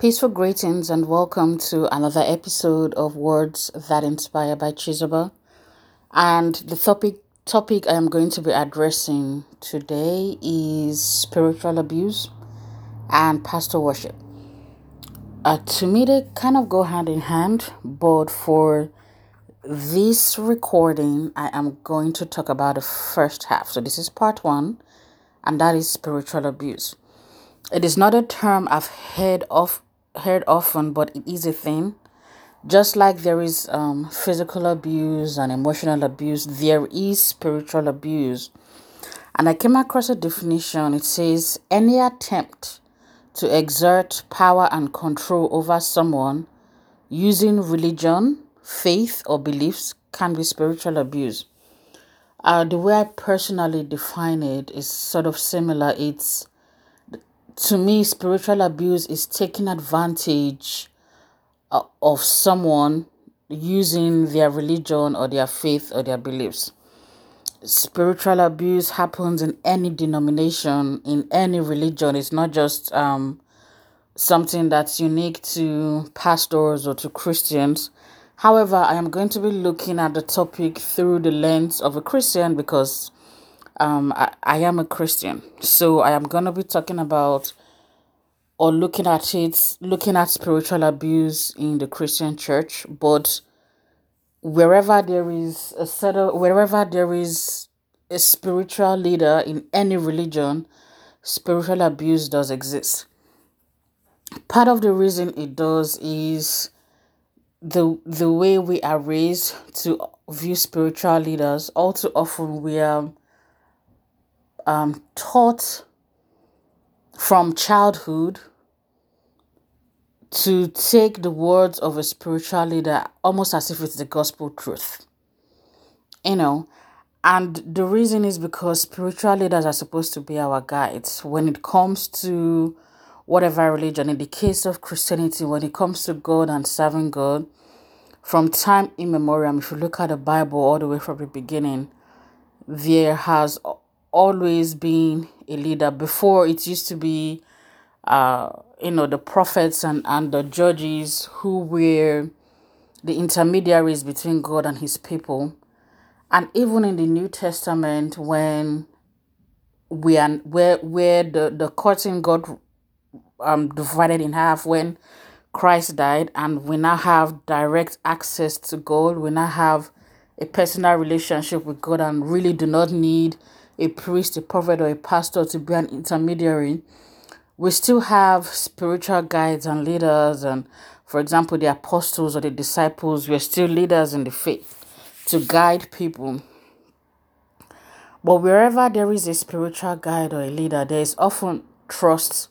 Peaceful greetings and welcome to another episode of Words That Inspire by Chizoba. And the topic topic I am going to be addressing today is spiritual abuse and pastor worship. Uh, to me, they kind of go hand in hand, but for this recording, I am going to talk about the first half. So, this is part one, and that is spiritual abuse. It is not a term I've heard of heard often, but it is a thing. Just like there is um, physical abuse and emotional abuse, there is spiritual abuse. And I came across a definition. It says any attempt to exert power and control over someone using religion, faith, or beliefs can be spiritual abuse. Uh, the way I personally define it is sort of similar. It's to me, spiritual abuse is taking advantage uh, of someone using their religion or their faith or their beliefs. Spiritual abuse happens in any denomination, in any religion. It's not just um, something that's unique to pastors or to Christians. However, I am going to be looking at the topic through the lens of a Christian because um, I, I am a Christian. So I am going to be talking about or looking at it, looking at spiritual abuse in the Christian church, but wherever there is a set of, wherever there is a spiritual leader in any religion, spiritual abuse does exist. Part of the reason it does is the the way we are raised to view spiritual leaders. All too often we are um, taught from childhood to take the words of a spiritual leader almost as if it's the gospel truth. You know, and the reason is because spiritual leaders are supposed to be our guides when it comes to whatever religion. In the case of Christianity, when it comes to God and serving God, from time immemorial, if you look at the Bible all the way from the beginning, there has always been a leader. Before it used to be, uh, you know, the prophets and, and the judges who were the intermediaries between God and his people. And even in the New Testament, when we are where where the, the curtain got um divided in half when Christ died and we now have direct access to God, we now have a personal relationship with God and really do not need a priest, a prophet, or a pastor to be an intermediary. We still have spiritual guides and leaders, and for example, the apostles or the disciples were still leaders in the faith to guide people. But wherever there is a spiritual guide or a leader, there is often trust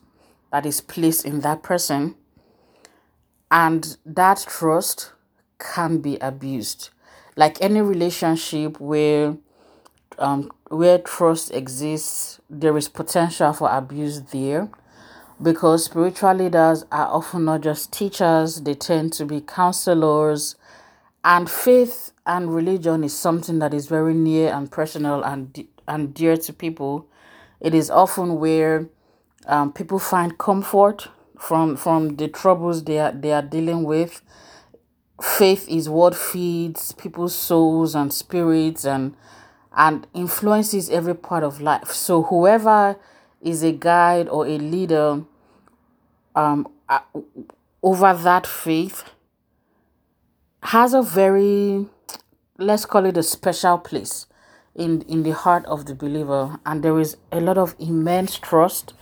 that is placed in that person, and that trust can be abused. Like any relationship where um, where trust exists, there is potential for abuse there because spiritual leaders are often not just teachers, they tend to be counselors. And faith and religion is something that is very near and personal and, and dear to people. It is often where um, people find comfort from, from the troubles they are, they are dealing with. Faith is what feeds people's souls and spirits and and influences every part of life. So whoever is a guide or a leader um, uh, over that faith has a very let's call it a special place in in the heart of the believer and there is a lot of immense trust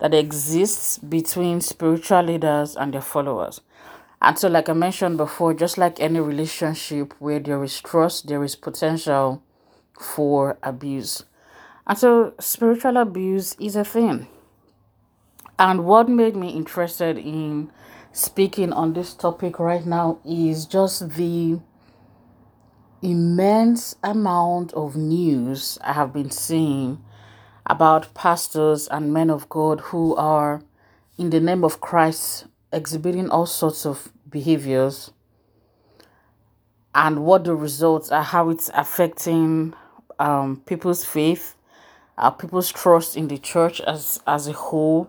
that exists between spiritual leaders and their followers and so like i mentioned before just like any relationship where there is trust there is potential for abuse. And so spiritual abuse is a thing. And what made me interested in speaking on this topic right now is just the immense amount of news I have been seeing about pastors and men of God who are, in the name of Christ, exhibiting all sorts of behaviors and what the results are, how it's affecting um, people's faith, uh, people's trust in the church as, as a whole,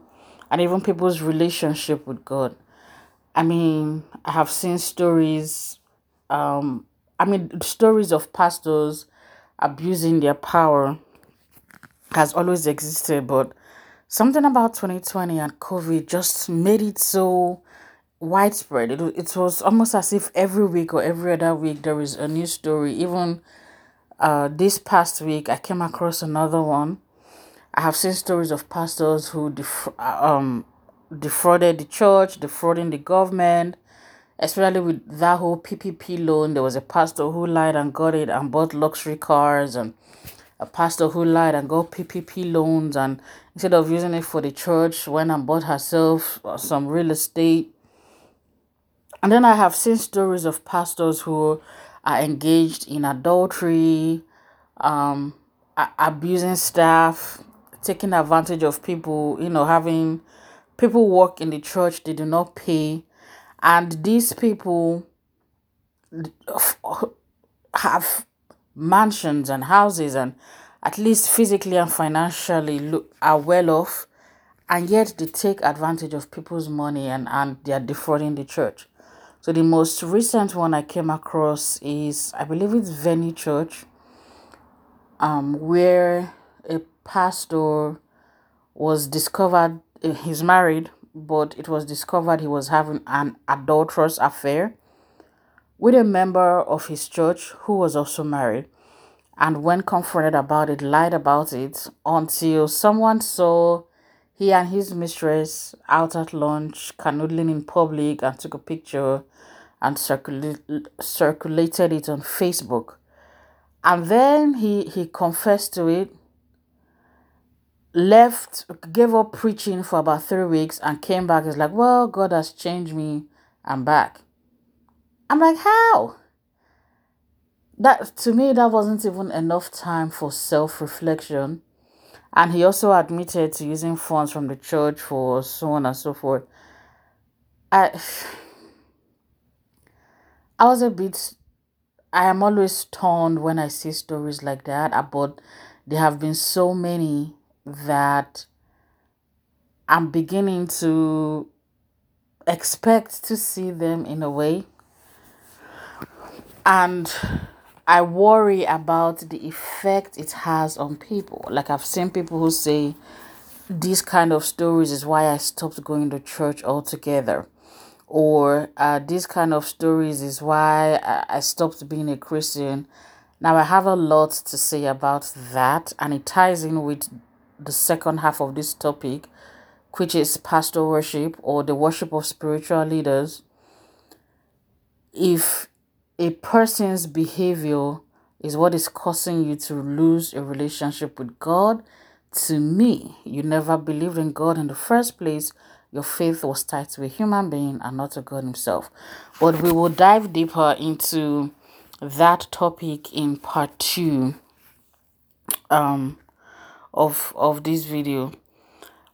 and even people's relationship with God. I mean, I have seen stories, um, I mean, stories of pastors abusing their power has always existed, but something about 2020 and COVID just made it so widespread. It, it was almost as if every week or every other week there is a new story. Even uh, this past week, I came across another one. I have seen stories of pastors who def- um, defrauded the church, defrauding the government, especially with that whole PPP loan. There was a pastor who lied and got it and bought luxury cars and a pastor who lied and got PPP loans and instead of using it for the church, went and bought herself some real estate. And then I have seen stories of pastors who are engaged in adultery, um, abusing staff, taking advantage of people, you know, having people work in the church, they do not pay. And these people have mansions and houses and at least physically and financially look, are well off and yet they take advantage of people's money and, and they are defrauding the church. So the most recent one I came across is I believe it's Venue Church, um, where a pastor was discovered he's married, but it was discovered he was having an adulterous affair with a member of his church who was also married and when confronted about it lied about it until someone saw he and his mistress out at lunch canoodling in public and took a picture and circula- circulated it on facebook. And then he he confessed to it left gave up preaching for about three weeks and came back. He's like well god has changed me. I'm back. I'm like how? That to me that wasn't even enough time for self-reflection and he also admitted to using funds from the church for so on and so forth. I i was a bit i am always torn when i see stories like that uh, but there have been so many that i'm beginning to expect to see them in a way. And I worry about the effect it has on people. Like I've seen people who say these kind of stories is why I stopped going to church altogether. Or uh, these kind of stories is why I, stopped being a Christian. Now, I have a lot to say about that, and it ties in with the second half of this topic, which is pastor worship or the worship of spiritual leaders. If a person's behavior is what is causing you to lose a relationship with God, to me, you never believed in God in the first place. Your faith was tied to a human being and not to God Himself. But we will dive deeper into that topic in part two um, of of this video.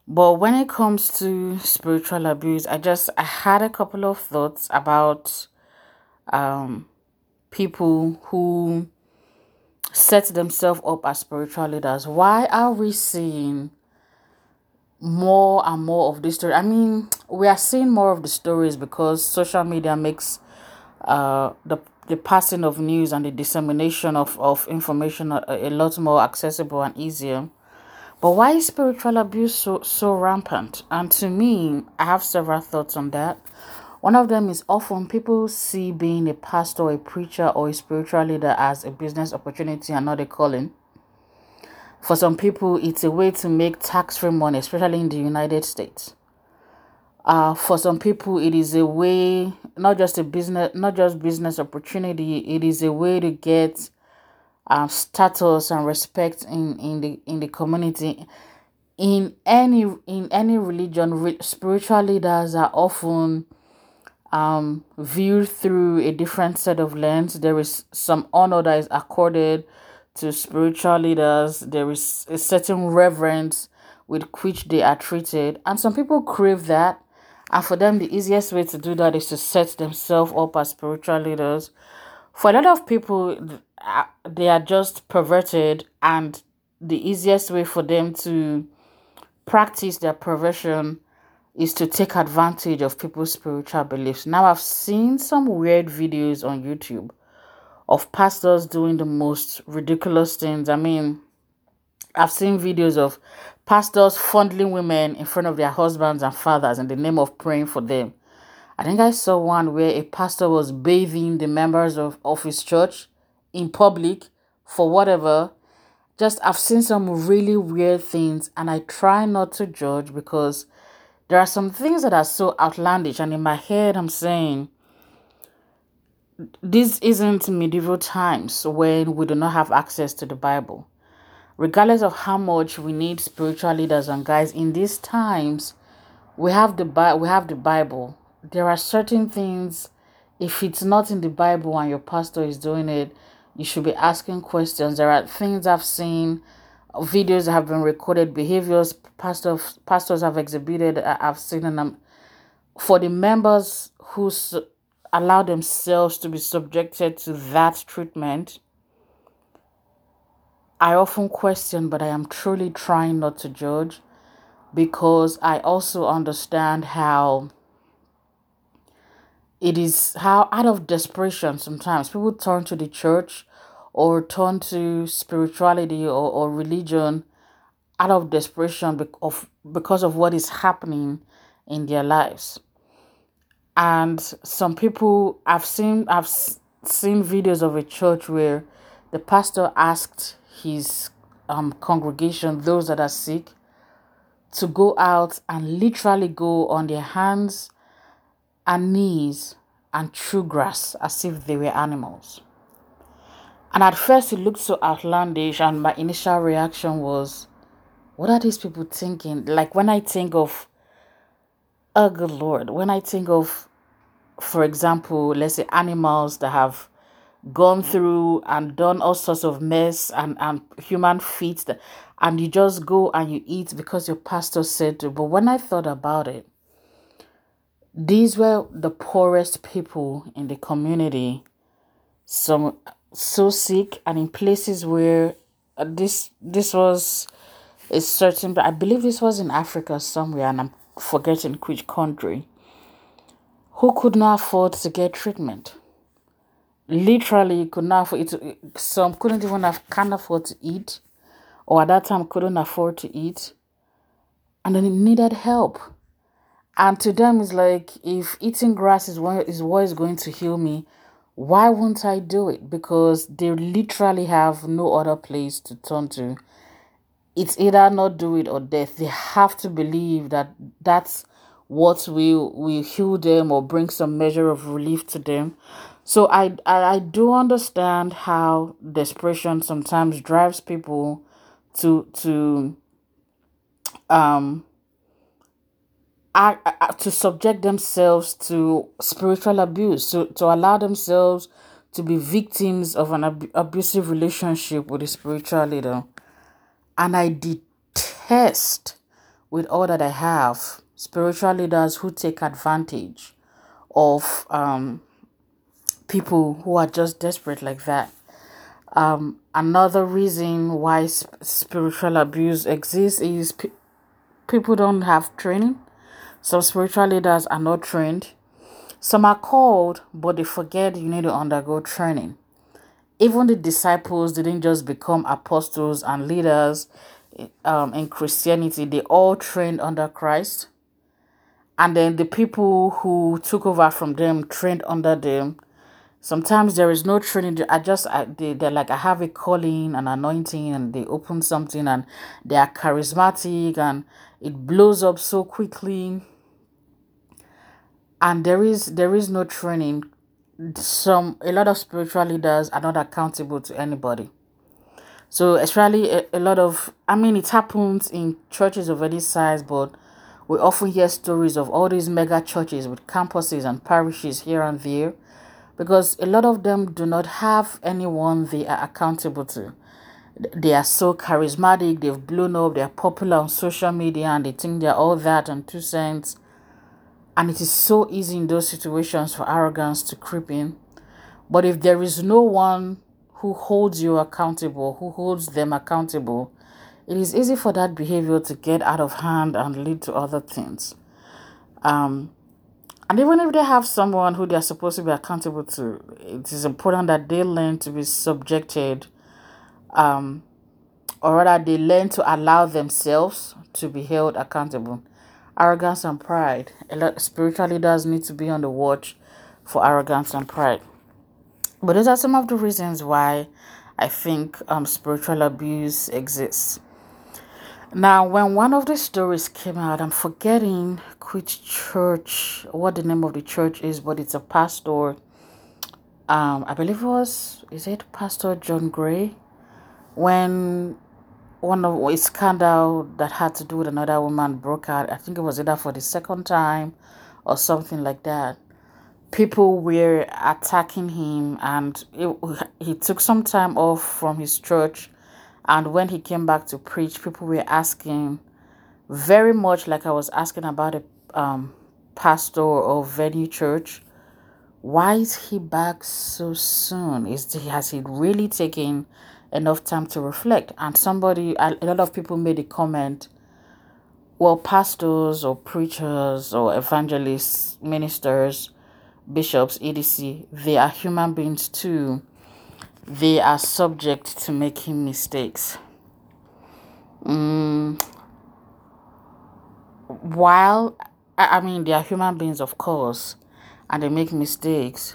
But when it comes to spiritual abuse, I just I had a couple of thoughts about um people who set themselves up as spiritual leaders. Why are we seeing more and more of this story? I mean, we are seeing more of the stories because social media makes uh, the the passing of news and the dissemination of, of information a, a lot more accessible and easier. But why is spiritual abuse so so rampant? And to me, I have several thoughts on that. One of them is often people see being a pastor, a preacher, or a spiritual leader as a business opportunity and not a calling. For some people, it's a way to make tax free money, especially in the United States. Uh, for some people, it is a way, not just a business, not just business opportunity. It is a way to get uh, status and respect in, in the in the community. In any in any religion, spiritual leaders are often um, viewed through a different set of lens. There is some honor that is accorded to spiritual leaders. There is a certain reverence with which they are treated. And some people crave that. And for them, the easiest way to do that is to set themselves up as spiritual leaders. For a lot of people, uh, they are just perverted, and the easiest way for them to practice their perversion is to take advantage of people's spiritual beliefs. Now, I've seen some weird videos on YouTube of pastors doing the most ridiculous things. I mean, I've seen videos of pastors fondling women in front of their husbands and fathers in the name of praying for them. I think I saw one where a pastor was bathing the members of, of his church in public for whatever. Just I've seen some really weird things and I try not to judge because there are some things that are so outlandish, and in my head, I'm saying, this isn't medieval times when we do not have access to the Bible. Regardless of how much we need spiritual leaders and guys, in these times, we have the we have the Bible. There are certain things, if it's not in the Bible and your pastor is doing it, you should be asking questions. There are things I've seen videos have been recorded, behaviors pastors pastors have exhibited. Uh, I've seen them for the members who allow themselves to be subjected to that treatment. I often question, but I am truly trying not to judge because I also understand how it is how out of desperation sometimes people turn to the church or turn to spirituality or, or religion out of desperation of, because of what is happening in their lives. And some people I've seen I've seen videos of a church where the pastor asked his um, congregation, those that are sick, to go out and literally go on their hands and knees and chew grass as if they were animals. And at first, it looked so outlandish, and my initial reaction was, What are these people thinking? Like when I think of, oh, good Lord, when I think of, for example, let's say animals that have gone through and done all sorts of mess and, and human feet, that, and you just go and you eat because your pastor said to. But when I thought about it, these were the poorest people in the community. Some so sick and in places where uh, this this was a certain I believe this was in Africa somewhere and I'm forgetting which country who could not afford to get treatment. Literally could not afford it some couldn't even have can't afford to eat or at that time couldn't afford to eat and then it needed help. And to them it's like if eating grass is what is what is going to heal me why won't I do it? Because they literally have no other place to turn to. It's either not do it or death. They have to believe that that's what will will heal them or bring some measure of relief to them. So I, I I do understand how desperation sometimes drives people to to um to subject themselves to spiritual abuse, to, to allow themselves to be victims of an ab- abusive relationship with a spiritual leader. And I detest with all that I have spiritual leaders who take advantage of um, people who are just desperate like that. Um, another reason why sp- spiritual abuse exists is pe- people don't have training some spiritual leaders are not trained. Some are called, but they forget you need to undergo training. Even the disciples didn't just become apostles and leaders um, in Christianity, they all trained under Christ. And then the people who took over from them trained under them. Sometimes there is no training. I just, I, they, they're like, I have a calling, and anointing, and they open something and they are charismatic and it blows up so quickly. And there is there is no training. Some a lot of spiritual leaders are not accountable to anybody. So especially a, a lot of i mean it happens in churches of any size but we often hear stories of all these mega churches with campuses and parishes here and there because a lot of them do not have anyone they are accountable to they are so charismatic they've blown up they're popular on social media and they think they're all that and two cents and it is so easy in those situations for arrogance to creep in. But if there is no one who holds you accountable, who holds them accountable, it is easy for that behavior to get out of hand and lead to other things. Um, and even if they have someone who they are supposed to be accountable to, it is important that they learn to be subjected, um, or rather, they learn to allow themselves to be held accountable. Arrogance and pride. Spiritual leaders need to be on the watch for arrogance and pride. But those are some of the reasons why I think um, spiritual abuse exists. Now, when one of the stories came out, I'm forgetting which church, what the name of the church is, but it's a pastor. Um, I believe it was, is it Pastor John Gray? When one of a scandal that had to do with another woman broke out, I think it was either for the second time or something like that people were attacking him and it, he took some time off from his church and when he came back to preach people were asking very much like i was asking about a um, pastor of venue church why is he back so soon is he, has he really taken enough time to reflect and somebody a lot of people made a comment well pastors or preachers or evangelists ministers bishops, etc., they are human beings too. They are subject to making mistakes. Mm, while, I mean, they are human beings, of course, and they make mistakes.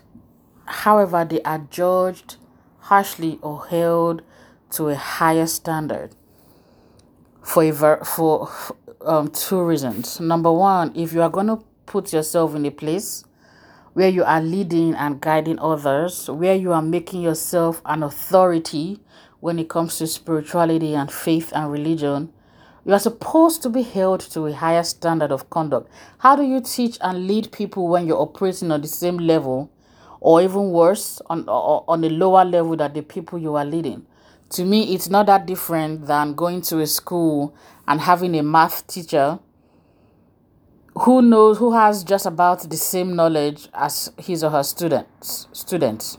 However, they are judged harshly or held to a higher standard for, a ver- for um, two reasons. Number one, if you are going to put yourself in a place where you are leading and guiding others, where you are making yourself an authority when it comes to spirituality and faith and religion, you are supposed to be held to a higher standard of conduct. How do you teach and lead people when you're operating on the same level or even worse, on, on a lower level than the people you are leading? To me, it's not that different than going to a school and having a math teacher who knows who has just about the same knowledge as his or her students students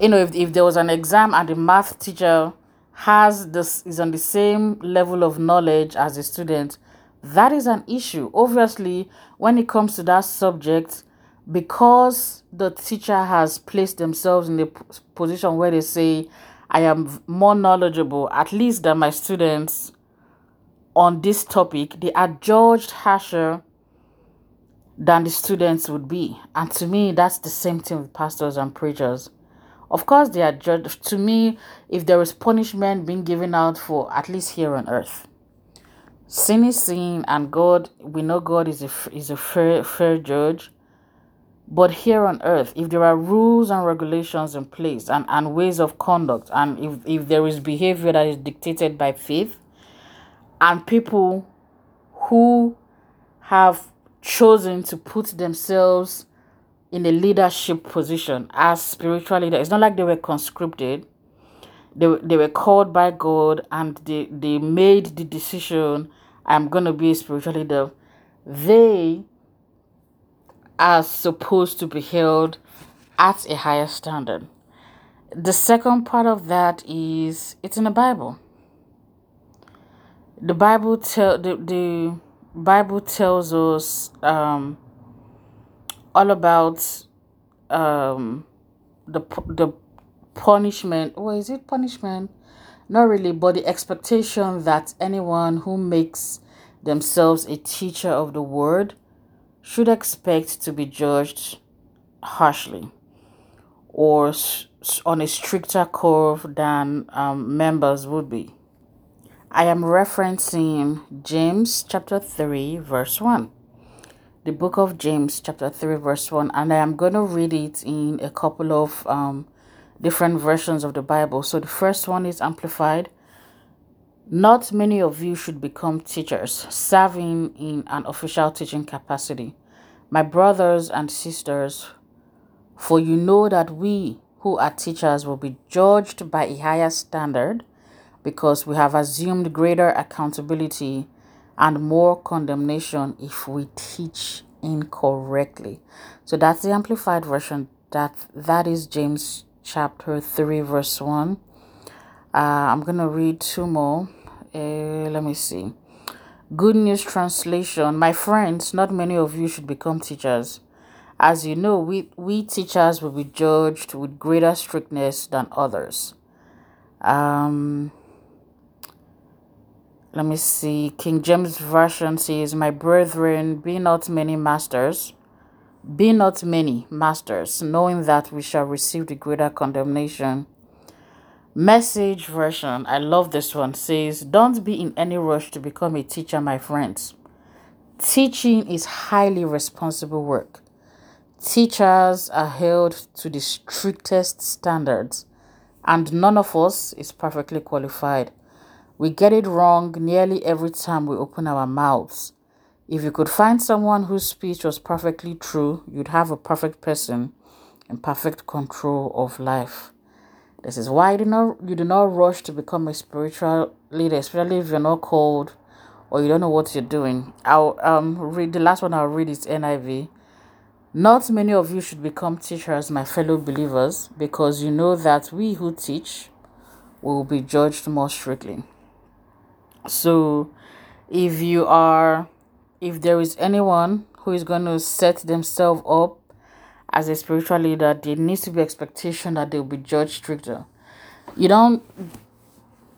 you know if, if there was an exam and the math teacher has this is on the same level of knowledge as a student that is an issue obviously when it comes to that subject because the teacher has placed themselves in a position where they say i am more knowledgeable at least than my students on this topic, they are judged harsher than the students would be. And to me, that's the same thing with pastors and preachers. Of course, they are judged. To me, if there is punishment being given out for at least here on earth, sin is sin, and God, we know God is a is a fair fair judge. But here on earth, if there are rules and regulations in place and, and ways of conduct, and if, if there is behavior that is dictated by faith, and people who have chosen to put themselves in a leadership position as spiritual leader. It's not like they were conscripted. They, they were called by God and they, they made the decision, I'm going to be a spiritual leader. They are supposed to be held at a higher standard. The second part of that is it's in the Bible the Bible tell the, the Bible tells us um, all about um, the the punishment. Or is it punishment? Not really, but the expectation that anyone who makes themselves a teacher of the word should expect to be judged harshly or on a stricter curve than um, members would be. I am referencing James chapter 3, verse 1. The book of James, chapter 3, verse 1, and I am going to read it in a couple of um, different versions of the Bible. So the first one is amplified. Not many of you should become teachers, serving in an official teaching capacity. My brothers and sisters, for you know that we who are teachers will be judged by a higher standard because we have assumed greater accountability and more condemnation if we teach incorrectly. So that's the amplified version. That that is James chapter 3 verse 1. Uh, I'm going to read two more. Uh, let me see. Good News Translation My friends, not many of you should become teachers. As you know, we, we teachers will be judged with greater strictness than others. Um, let me see. King James Version says, My brethren, be not many masters, be not many masters, knowing that we shall receive the greater condemnation. Message version, I love this one, says, Don't be in any rush to become a teacher, my friends. Teaching is highly responsible work. Teachers are held to the strictest standards, and none of us is perfectly qualified. We get it wrong nearly every time we open our mouths. If you could find someone whose speech was perfectly true, you'd have a perfect person in perfect control of life. This is why you do not you do not rush to become a spiritual leader, especially if you're not called or you don't know what you're doing. I'll um read the last one I'll read is NIV. Not many of you should become teachers, my fellow believers, because you know that we who teach will be judged more strictly. So, if you are, if there is anyone who is going to set themselves up as a spiritual leader, there needs to be expectation that they will be judged stricter. You don't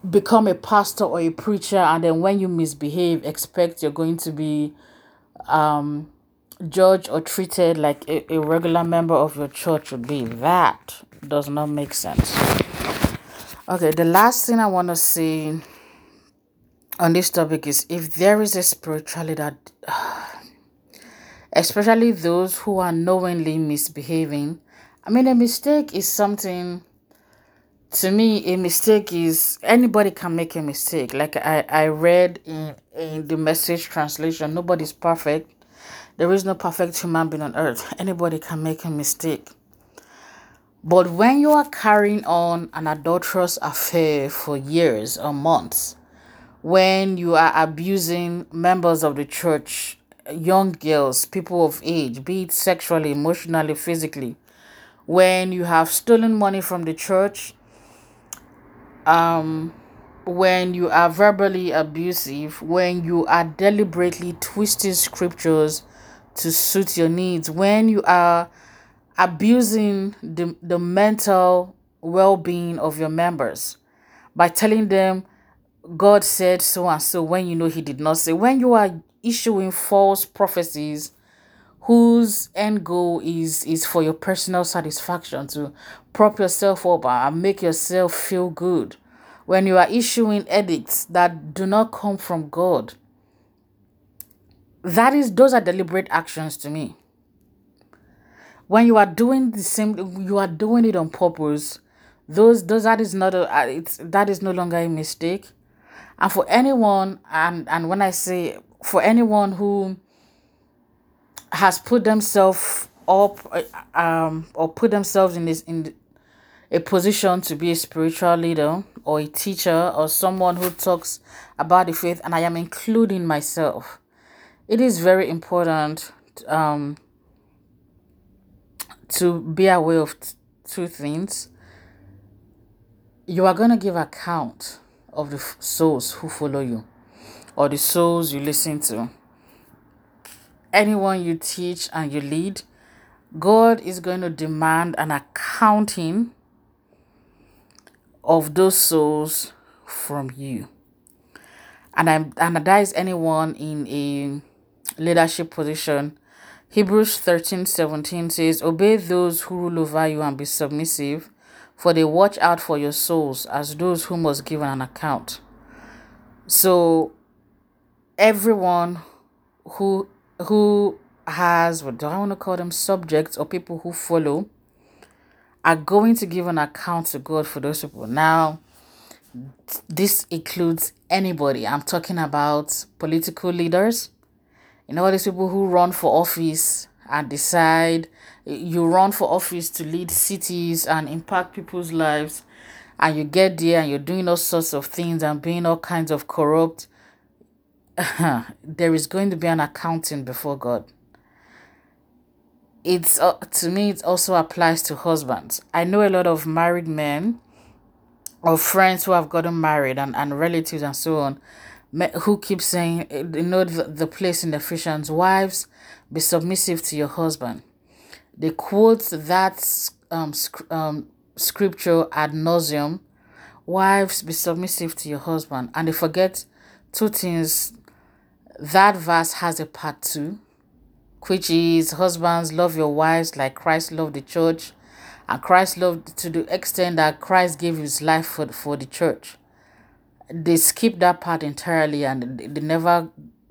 become a pastor or a preacher and then when you misbehave, expect you're going to be um, judged or treated like a, a regular member of your church would be. That does not make sense. Okay, the last thing I want to say on this topic is if there is a spirituality that, especially those who are knowingly misbehaving, I mean, a mistake is something. To me, a mistake is anybody can make a mistake. Like I, I read in, in the message translation, nobody's perfect. There is no perfect human being on earth. Anybody can make a mistake. But when you are carrying on an adulterous affair for years or months, when you are abusing members of the church, young girls, people of age, be it sexually, emotionally, physically, when you have stolen money from the church, um, when you are verbally abusive, when you are deliberately twisting scriptures to suit your needs, when you are abusing the, the mental well being of your members by telling them God said so and so when you know He did not say. When you are issuing false prophecies whose end goal is is for your personal satisfaction to prop yourself up and make yourself feel good. When you are issuing edicts that do not come from god that is those are deliberate actions to me. When you are doing the same you are doing it on purpose those those that is not a uh, it's that is no longer a mistake and for anyone, and, and when I say for anyone who has put themselves up um, or put themselves in this in a position to be a spiritual leader or a teacher or someone who talks about the faith, and I am including myself, it is very important um, to be aware of two things. You are going to give account of the souls who follow you or the souls you listen to. Anyone you teach and you lead, God is going to demand an accounting of those souls from you. And I'm and that is anyone in a leadership position. Hebrews 13 17 says, Obey those who rule over you and be submissive, for they watch out for your souls as those who must give an account. So everyone who who has what do I want to call them subjects or people who follow are going to give an account to God for those people. Now this includes anybody. I'm talking about political leaders, you know, all these people who run for office and decide you run for office to lead cities and impact people's lives and you get there and you're doing all sorts of things and being all kinds of corrupt there is going to be an accounting before god it's uh, to me it also applies to husbands i know a lot of married men or friends who have gotten married and, and relatives and so on who keep saying, you know, the, the place in Ephesians, wives, be submissive to your husband. They quote that um, um, scripture ad nauseum. Wives, be submissive to your husband. And they forget two things. That verse has a part two, which is husbands, love your wives like Christ loved the church. And Christ loved to the extent that Christ gave his life for, for the church. They skip that part entirely and they never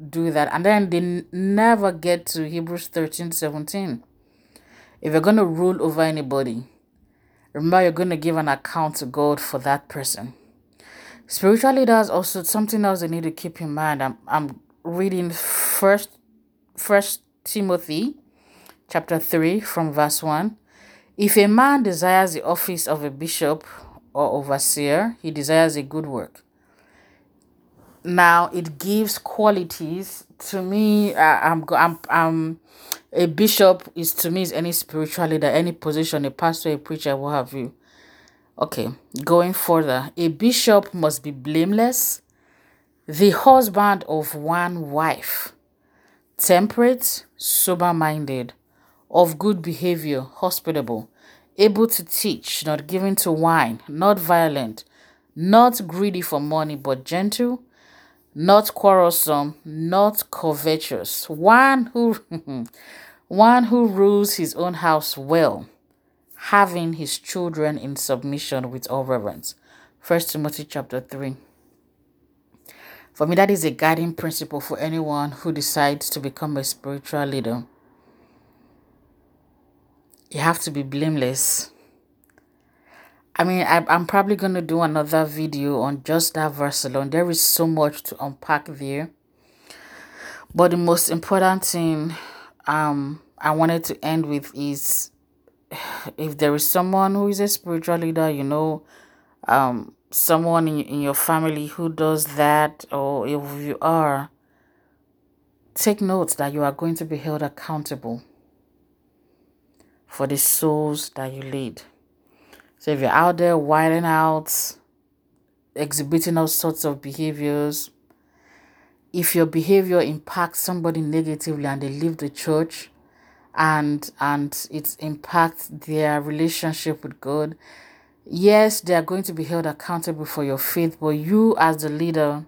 do that. And then they never get to Hebrews 13 17. If you're going to rule over anybody, remember you're going to give an account to God for that person. Spiritual leaders also something else they need to keep in mind. I'm, I'm reading first first Timothy chapter 3 from verse 1. If a man desires the office of a bishop or overseer, he desires a good work. Now it gives qualities to me. Uh, I'm, I'm, I'm, a bishop is to me is any spiritual leader, any position, a pastor, a preacher, what have you. Okay, going further, a bishop must be blameless, the husband of one wife, temperate, sober minded, of good behavior, hospitable, able to teach, not given to wine, not violent, not greedy for money, but gentle, not quarrelsome, not covetous, one who one who rules his own house well, having his children in submission with all reverence. First Timothy chapter 3. For me, that is a guiding principle for anyone who decides to become a spiritual leader you have to be blameless. I mean, I, I'm probably going to do another video on just that verse alone. There is so much to unpack there. But the most important thing um, I wanted to end with is if there is someone who is a spiritual leader, you know, um, someone in, in your family who does that, or if you are, take note that you are going to be held accountable for the souls that you lead. So if you're out there wilding out, exhibiting all sorts of behaviors, if your behavior impacts somebody negatively and they leave the church and and it impacts their relationship with God, yes, they are going to be held accountable for your faith, but you as the leader,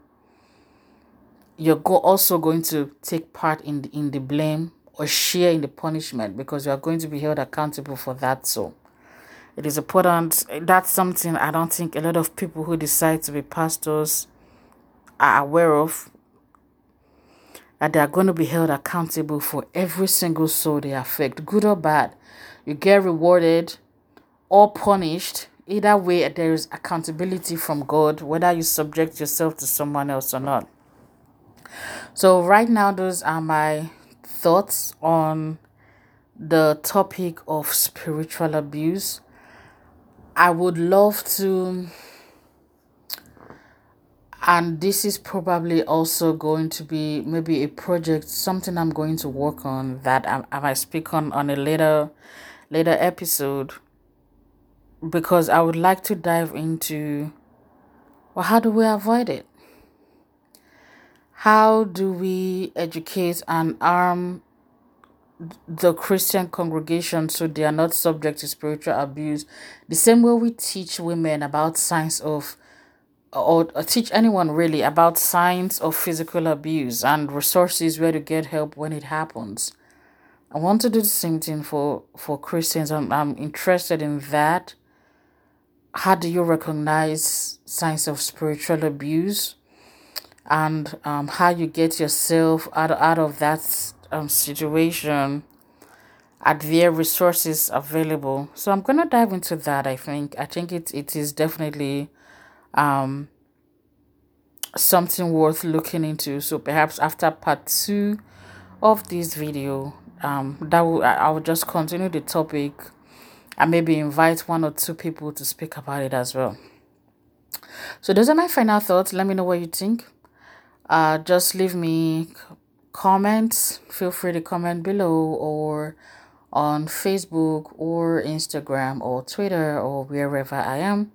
you're also going to take part in the, in the blame or share in the punishment because you are going to be held accountable for that. So it is important. That's something I don't think a lot of people who decide to be pastors are aware of. That they are going to be held accountable for every single soul they affect, good or bad. You get rewarded or punished. Either way, there is accountability from God, whether you subject yourself to someone else or not. So, right now, those are my thoughts on the topic of spiritual abuse. I would love to, and this is probably also going to be maybe a project, something I'm going to work on that I, I might speak on on a later later episode because I would like to dive into well, how do we avoid it? How do we educate and arm the Christian congregation so they are not subject to spiritual abuse? The same way we teach women about signs of or, or teach anyone really about signs of physical abuse and resources where to get help when it happens. I want to do the same thing for, for Christians. I'm, I'm interested in that. How do you recognize signs of spiritual abuse? and um, how you get yourself out, out of that um, situation at their resources available? So i'm to dive into that i think. I think it, it is definitely um, something worth looking into. So perhaps after part two of this video um, that will i will just continue the topic and maybe invite one or two people to speak about it as well. So those are my final thoughts. Let me know what you think. Uh, just leave me comments. Feel free to comment below or on Facebook or Instagram or Twitter or wherever I am.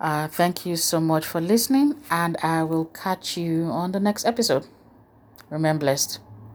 Uh, thank you so much for listening, and I will catch you on the next episode. Remain blessed.